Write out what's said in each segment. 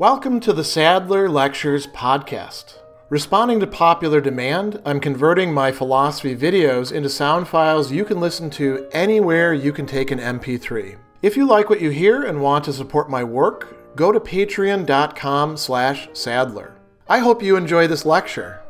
Welcome to the Sadler Lectures podcast. Responding to popular demand, I'm converting my philosophy videos into sound files you can listen to anywhere you can take an MP3. If you like what you hear and want to support my work, go to patreon.com slash sadler. I hope you enjoy this lecture.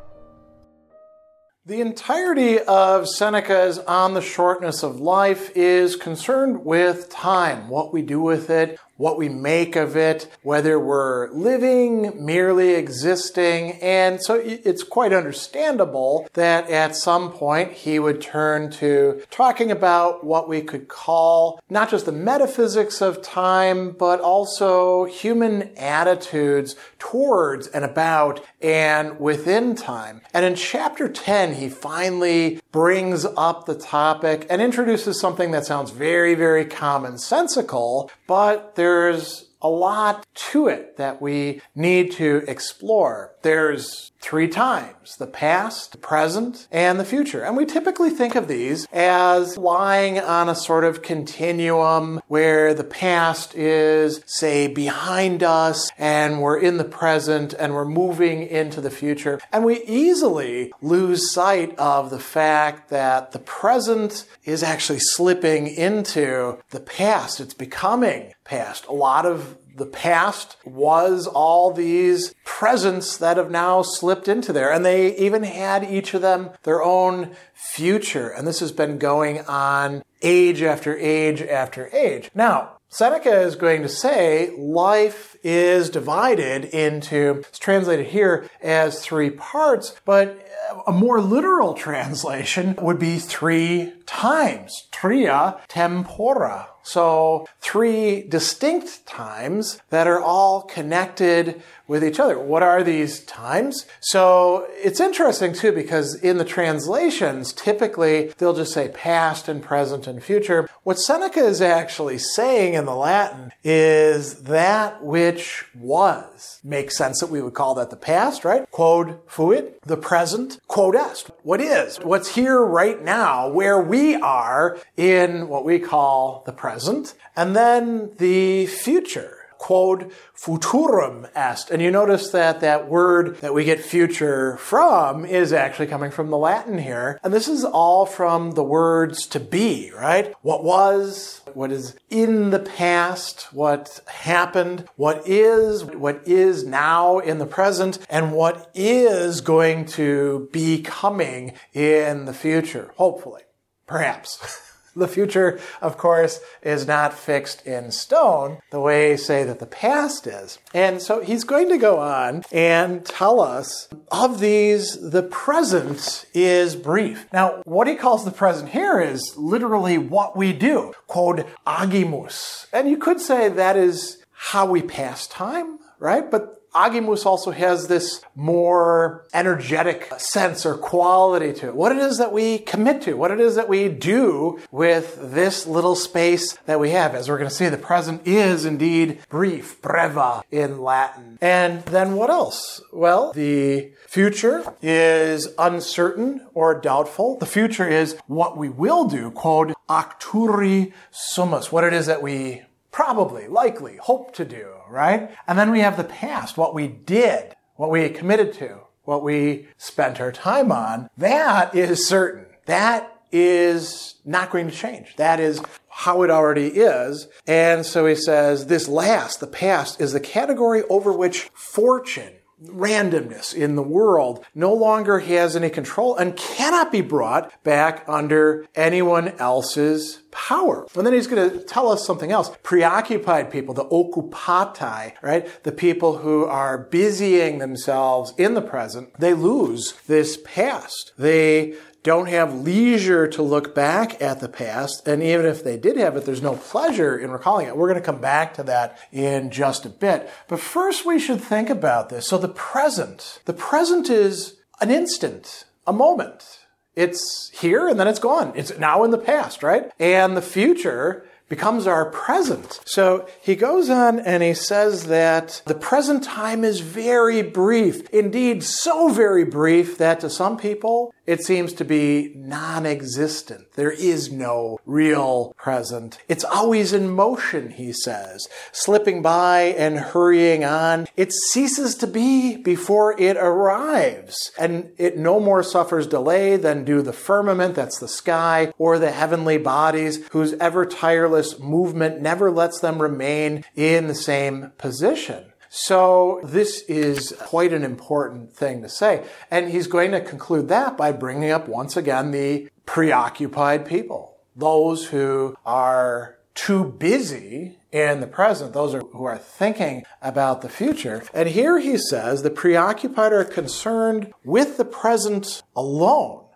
The entirety of Seneca's On the Shortness of Life is concerned with time, what we do with it, what we make of it, whether we're living, merely existing. And so it's quite understandable that at some point he would turn to talking about what we could call not just the metaphysics of time, but also human attitudes towards and about and within time. And in chapter 10, he finally brings up the topic and introduces something that sounds very, very commonsensical, but there's a lot to it that we need to explore. There's three times the past, the present, and the future. And we typically think of these as lying on a sort of continuum where the past is, say, behind us and we're in the present and we're moving into the future. And we easily lose sight of the fact that the present is actually slipping into the past. It's becoming past. A lot of the past was all these presents that have now slipped into there. And they even had each of them their own future. And this has been going on age after age after age. Now, Seneca is going to say life is divided into, it's translated here as three parts, but a more literal translation would be three times, tria tempora. So three distinct times that are all connected with each other. What are these times? So it's interesting too because in the translations, typically they'll just say past and present and future. What Seneca is actually saying in the Latin is that which was. Makes sense that we would call that the past, right? Quod fuit, the present, quod est, what is, what's here right now, where we are in what we call the present, and then the future quod futurum est. And you notice that that word that we get future from is actually coming from the Latin here. And this is all from the words to be, right? What was, what is in the past, what happened, what is, what is now in the present, and what is going to be coming in the future, hopefully. Perhaps. The future, of course, is not fixed in stone the way, say, that the past is. And so he's going to go on and tell us of these, the present is brief. Now, what he calls the present here is literally what we do, quod agimus. And you could say that is how we pass time, right? But Agimus also has this more energetic sense or quality to it. What it is that we commit to, what it is that we do with this little space that we have. As we're going to see, the present is indeed brief, breve in Latin. And then what else? Well, the future is uncertain or doubtful. The future is what we will do, quod acturi sumus, what it is that we probably, likely, hope to do, right? And then we have the past, what we did, what we committed to, what we spent our time on. That is certain. That is not going to change. That is how it already is. And so he says this last, the past, is the category over which fortune randomness in the world no longer has any control and cannot be brought back under anyone else's power. And then he's going to tell us something else. Preoccupied people, the occupati, right? The people who are busying themselves in the present, they lose this past. They don't have leisure to look back at the past. And even if they did have it, there's no pleasure in recalling it. We're going to come back to that in just a bit. But first, we should think about this. So the present, the present is an instant, a moment. It's here and then it's gone. It's now in the past, right? And the future becomes our present. So he goes on and he says that the present time is very brief. Indeed, so very brief that to some people it seems to be non existent. There is no real present. It's always in motion, he says, slipping by and hurrying on. It ceases to be before it arrives, and it no more suffers delay than do the firmament, that's the sky, or the heavenly bodies, whose ever tireless movement never lets them remain in the same position. So this is quite an important thing to say. And he's going to conclude that by bringing up once again the preoccupied people, those who are too busy in the present, those are, who are thinking about the future. And here he says the preoccupied are concerned with the present alone,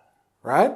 right?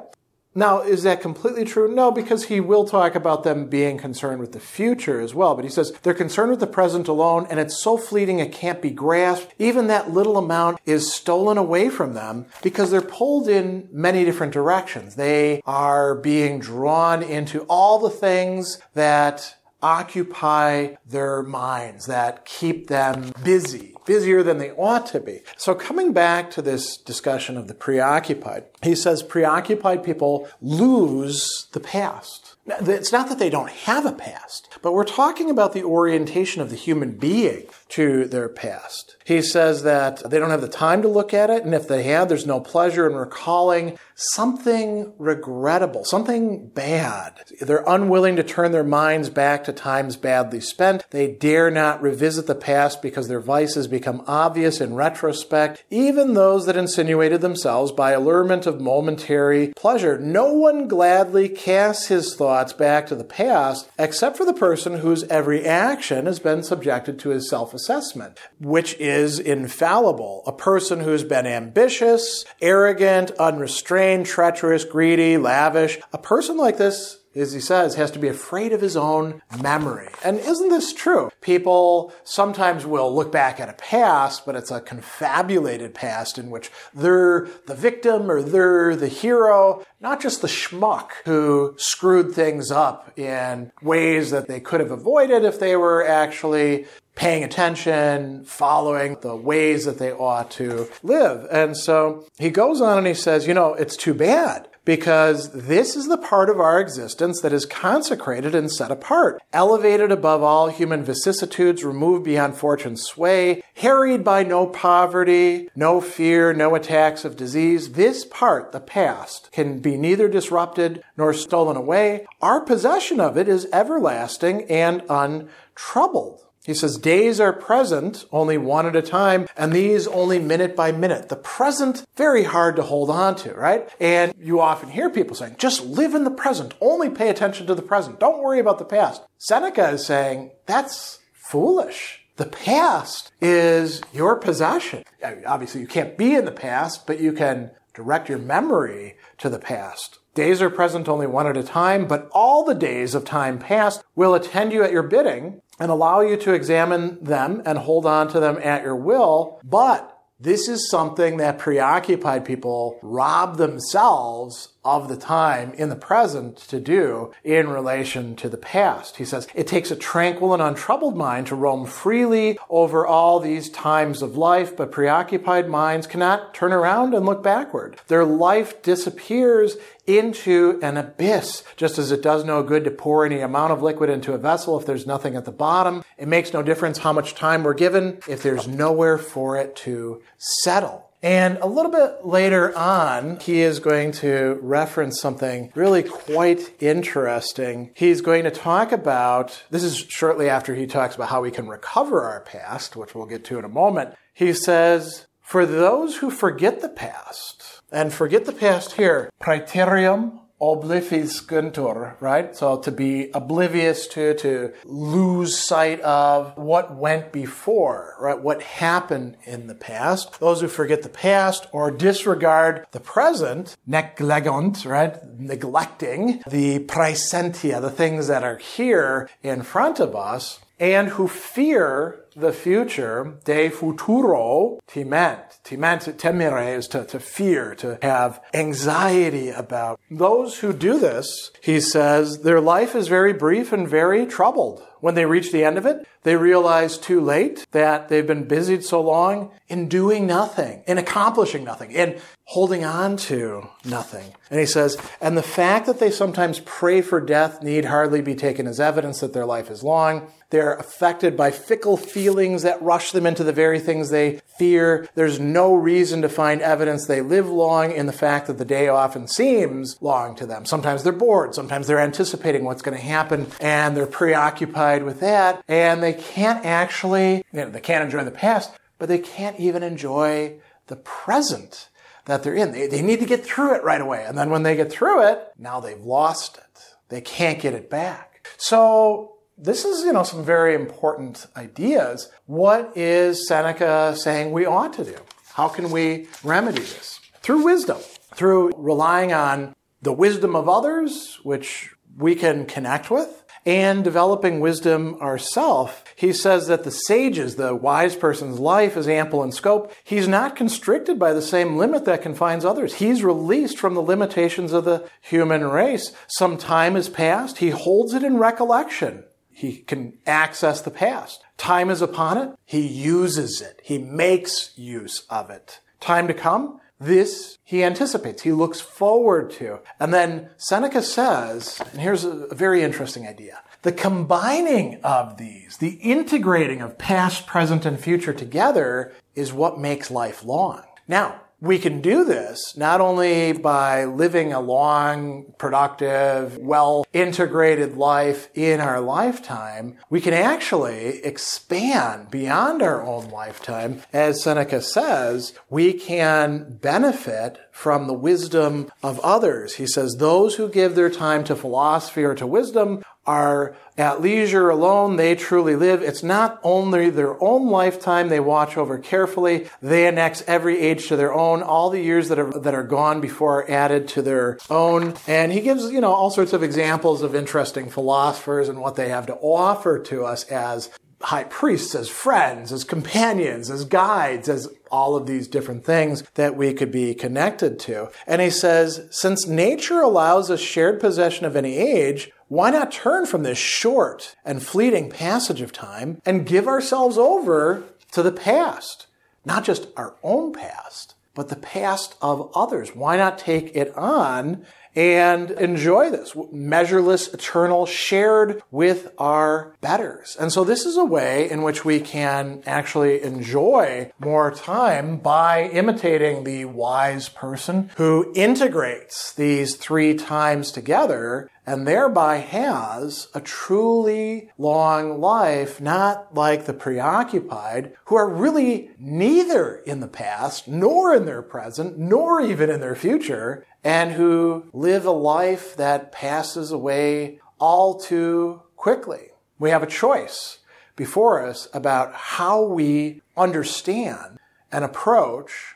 Now, is that completely true? No, because he will talk about them being concerned with the future as well. But he says they're concerned with the present alone, and it's so fleeting it can't be grasped. Even that little amount is stolen away from them because they're pulled in many different directions. They are being drawn into all the things that occupy their minds, that keep them busy, busier than they ought to be. So coming back to this discussion of the preoccupied, he says preoccupied people lose the past. It's not that they don't have a past, but we're talking about the orientation of the human being to their past. He says that they don't have the time to look at it, and if they have, there's no pleasure in recalling something regrettable, something bad. They're unwilling to turn their minds back to times badly spent. They dare not revisit the past because their vices obvious in retrospect, even those that insinuated themselves by allurement of momentary pleasure. No one gladly casts his thoughts back to the past except for the person whose every action has been subjected to his self assessment, which is infallible. A person who's been ambitious, arrogant, unrestrained, treacherous, greedy, lavish, a person like this as he says, has to be afraid of his own memory. And isn't this true? People sometimes will look back at a past, but it's a confabulated past in which they're the victim or they're the hero, not just the schmuck who screwed things up in ways that they could have avoided if they were actually paying attention, following the ways that they ought to live. And so he goes on and he says, you know, it's too bad because this is the part of our existence that is consecrated and set apart, elevated above all human vicissitudes, removed beyond fortune's sway, harried by no poverty, no fear, no attacks of disease. This part, the past, can be neither disrupted nor stolen away. Our possession of it is everlasting and untroubled. He says, days are present, only one at a time, and these only minute by minute. The present, very hard to hold on to, right? And you often hear people saying, just live in the present, only pay attention to the present, don't worry about the past. Seneca is saying, that's foolish. The past is your possession. Obviously, you can't be in the past, but you can direct your memory to the past. Days are present only one at a time, but all the days of time past will attend you at your bidding and allow you to examine them and hold on to them at your will. But this is something that preoccupied people rob themselves of the time in the present to do in relation to the past. He says, it takes a tranquil and untroubled mind to roam freely over all these times of life, but preoccupied minds cannot turn around and look backward. Their life disappears into an abyss, just as it does no good to pour any amount of liquid into a vessel if there's nothing at the bottom. It makes no difference how much time we're given if there's nowhere for it to settle. And a little bit later on, he is going to reference something really quite interesting. He's going to talk about, this is shortly after he talks about how we can recover our past, which we'll get to in a moment. He says, for those who forget the past, and forget the past here, praeterium obliviscentur, right? So to be oblivious to, to lose sight of what went before, right? What happened in the past. Those who forget the past or disregard the present, neglegunt, right? Neglecting the praesentia, the things that are here in front of us, and who fear the future, de futuro, timent. Timent, timere is to, to fear, to have anxiety about. Those who do this, he says, their life is very brief and very troubled. When they reach the end of it, they realize too late that they've been busied so long in doing nothing, in accomplishing nothing, in holding on to nothing. And he says, and the fact that they sometimes pray for death need hardly be taken as evidence that their life is long. They're affected by fickle feelings that rush them into the very things they fear. There's no reason to find evidence they live long in the fact that the day often seems long to them. Sometimes they're bored. Sometimes they're anticipating what's going to happen and they're preoccupied with that. And they can't actually, you know, they can't enjoy the past, but they can't even enjoy the present that they're in. They, they need to get through it right away. And then when they get through it, now they've lost it. They can't get it back. So this is, you know, some very important ideas. What is Seneca saying we ought to do? How can we remedy this? Through wisdom, through relying on the wisdom of others, which we can connect with, and developing wisdom ourselves. He says that the sages, the wise person's life is ample in scope. He's not constricted by the same limit that confines others. He's released from the limitations of the human race. Some time has passed. He holds it in recollection. He can access the past. Time is upon it. He uses it. He makes use of it. Time to come. This he anticipates. He looks forward to. And then Seneca says, and here's a very interesting idea. The combining of these, the integrating of past, present, and future together is what makes life long. Now, we can do this not only by living a long, productive, well integrated life in our lifetime, we can actually expand beyond our own lifetime. As Seneca says, we can benefit from the wisdom of others. He says, those who give their time to philosophy or to wisdom are at leisure alone, they truly live. It's not only their own lifetime they watch over carefully, they annex every age to their own. All the years that are, that are gone before are added to their own. And he gives, you know, all sorts of examples of interesting philosophers and what they have to offer to us as high priests, as friends, as companions, as guides, as all of these different things that we could be connected to. And he says, since nature allows us shared possession of any age, why not turn from this short and fleeting passage of time and give ourselves over to the past? Not just our own past, but the past of others. Why not take it on and enjoy this measureless, eternal, shared with our betters. And so this is a way in which we can actually enjoy more time by imitating the wise person who integrates these three times together and thereby has a truly long life, not like the preoccupied, who are really neither in the past, nor in their present, nor even in their future, and who live a life that passes away all too quickly. We have a choice before us about how we understand and approach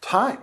time.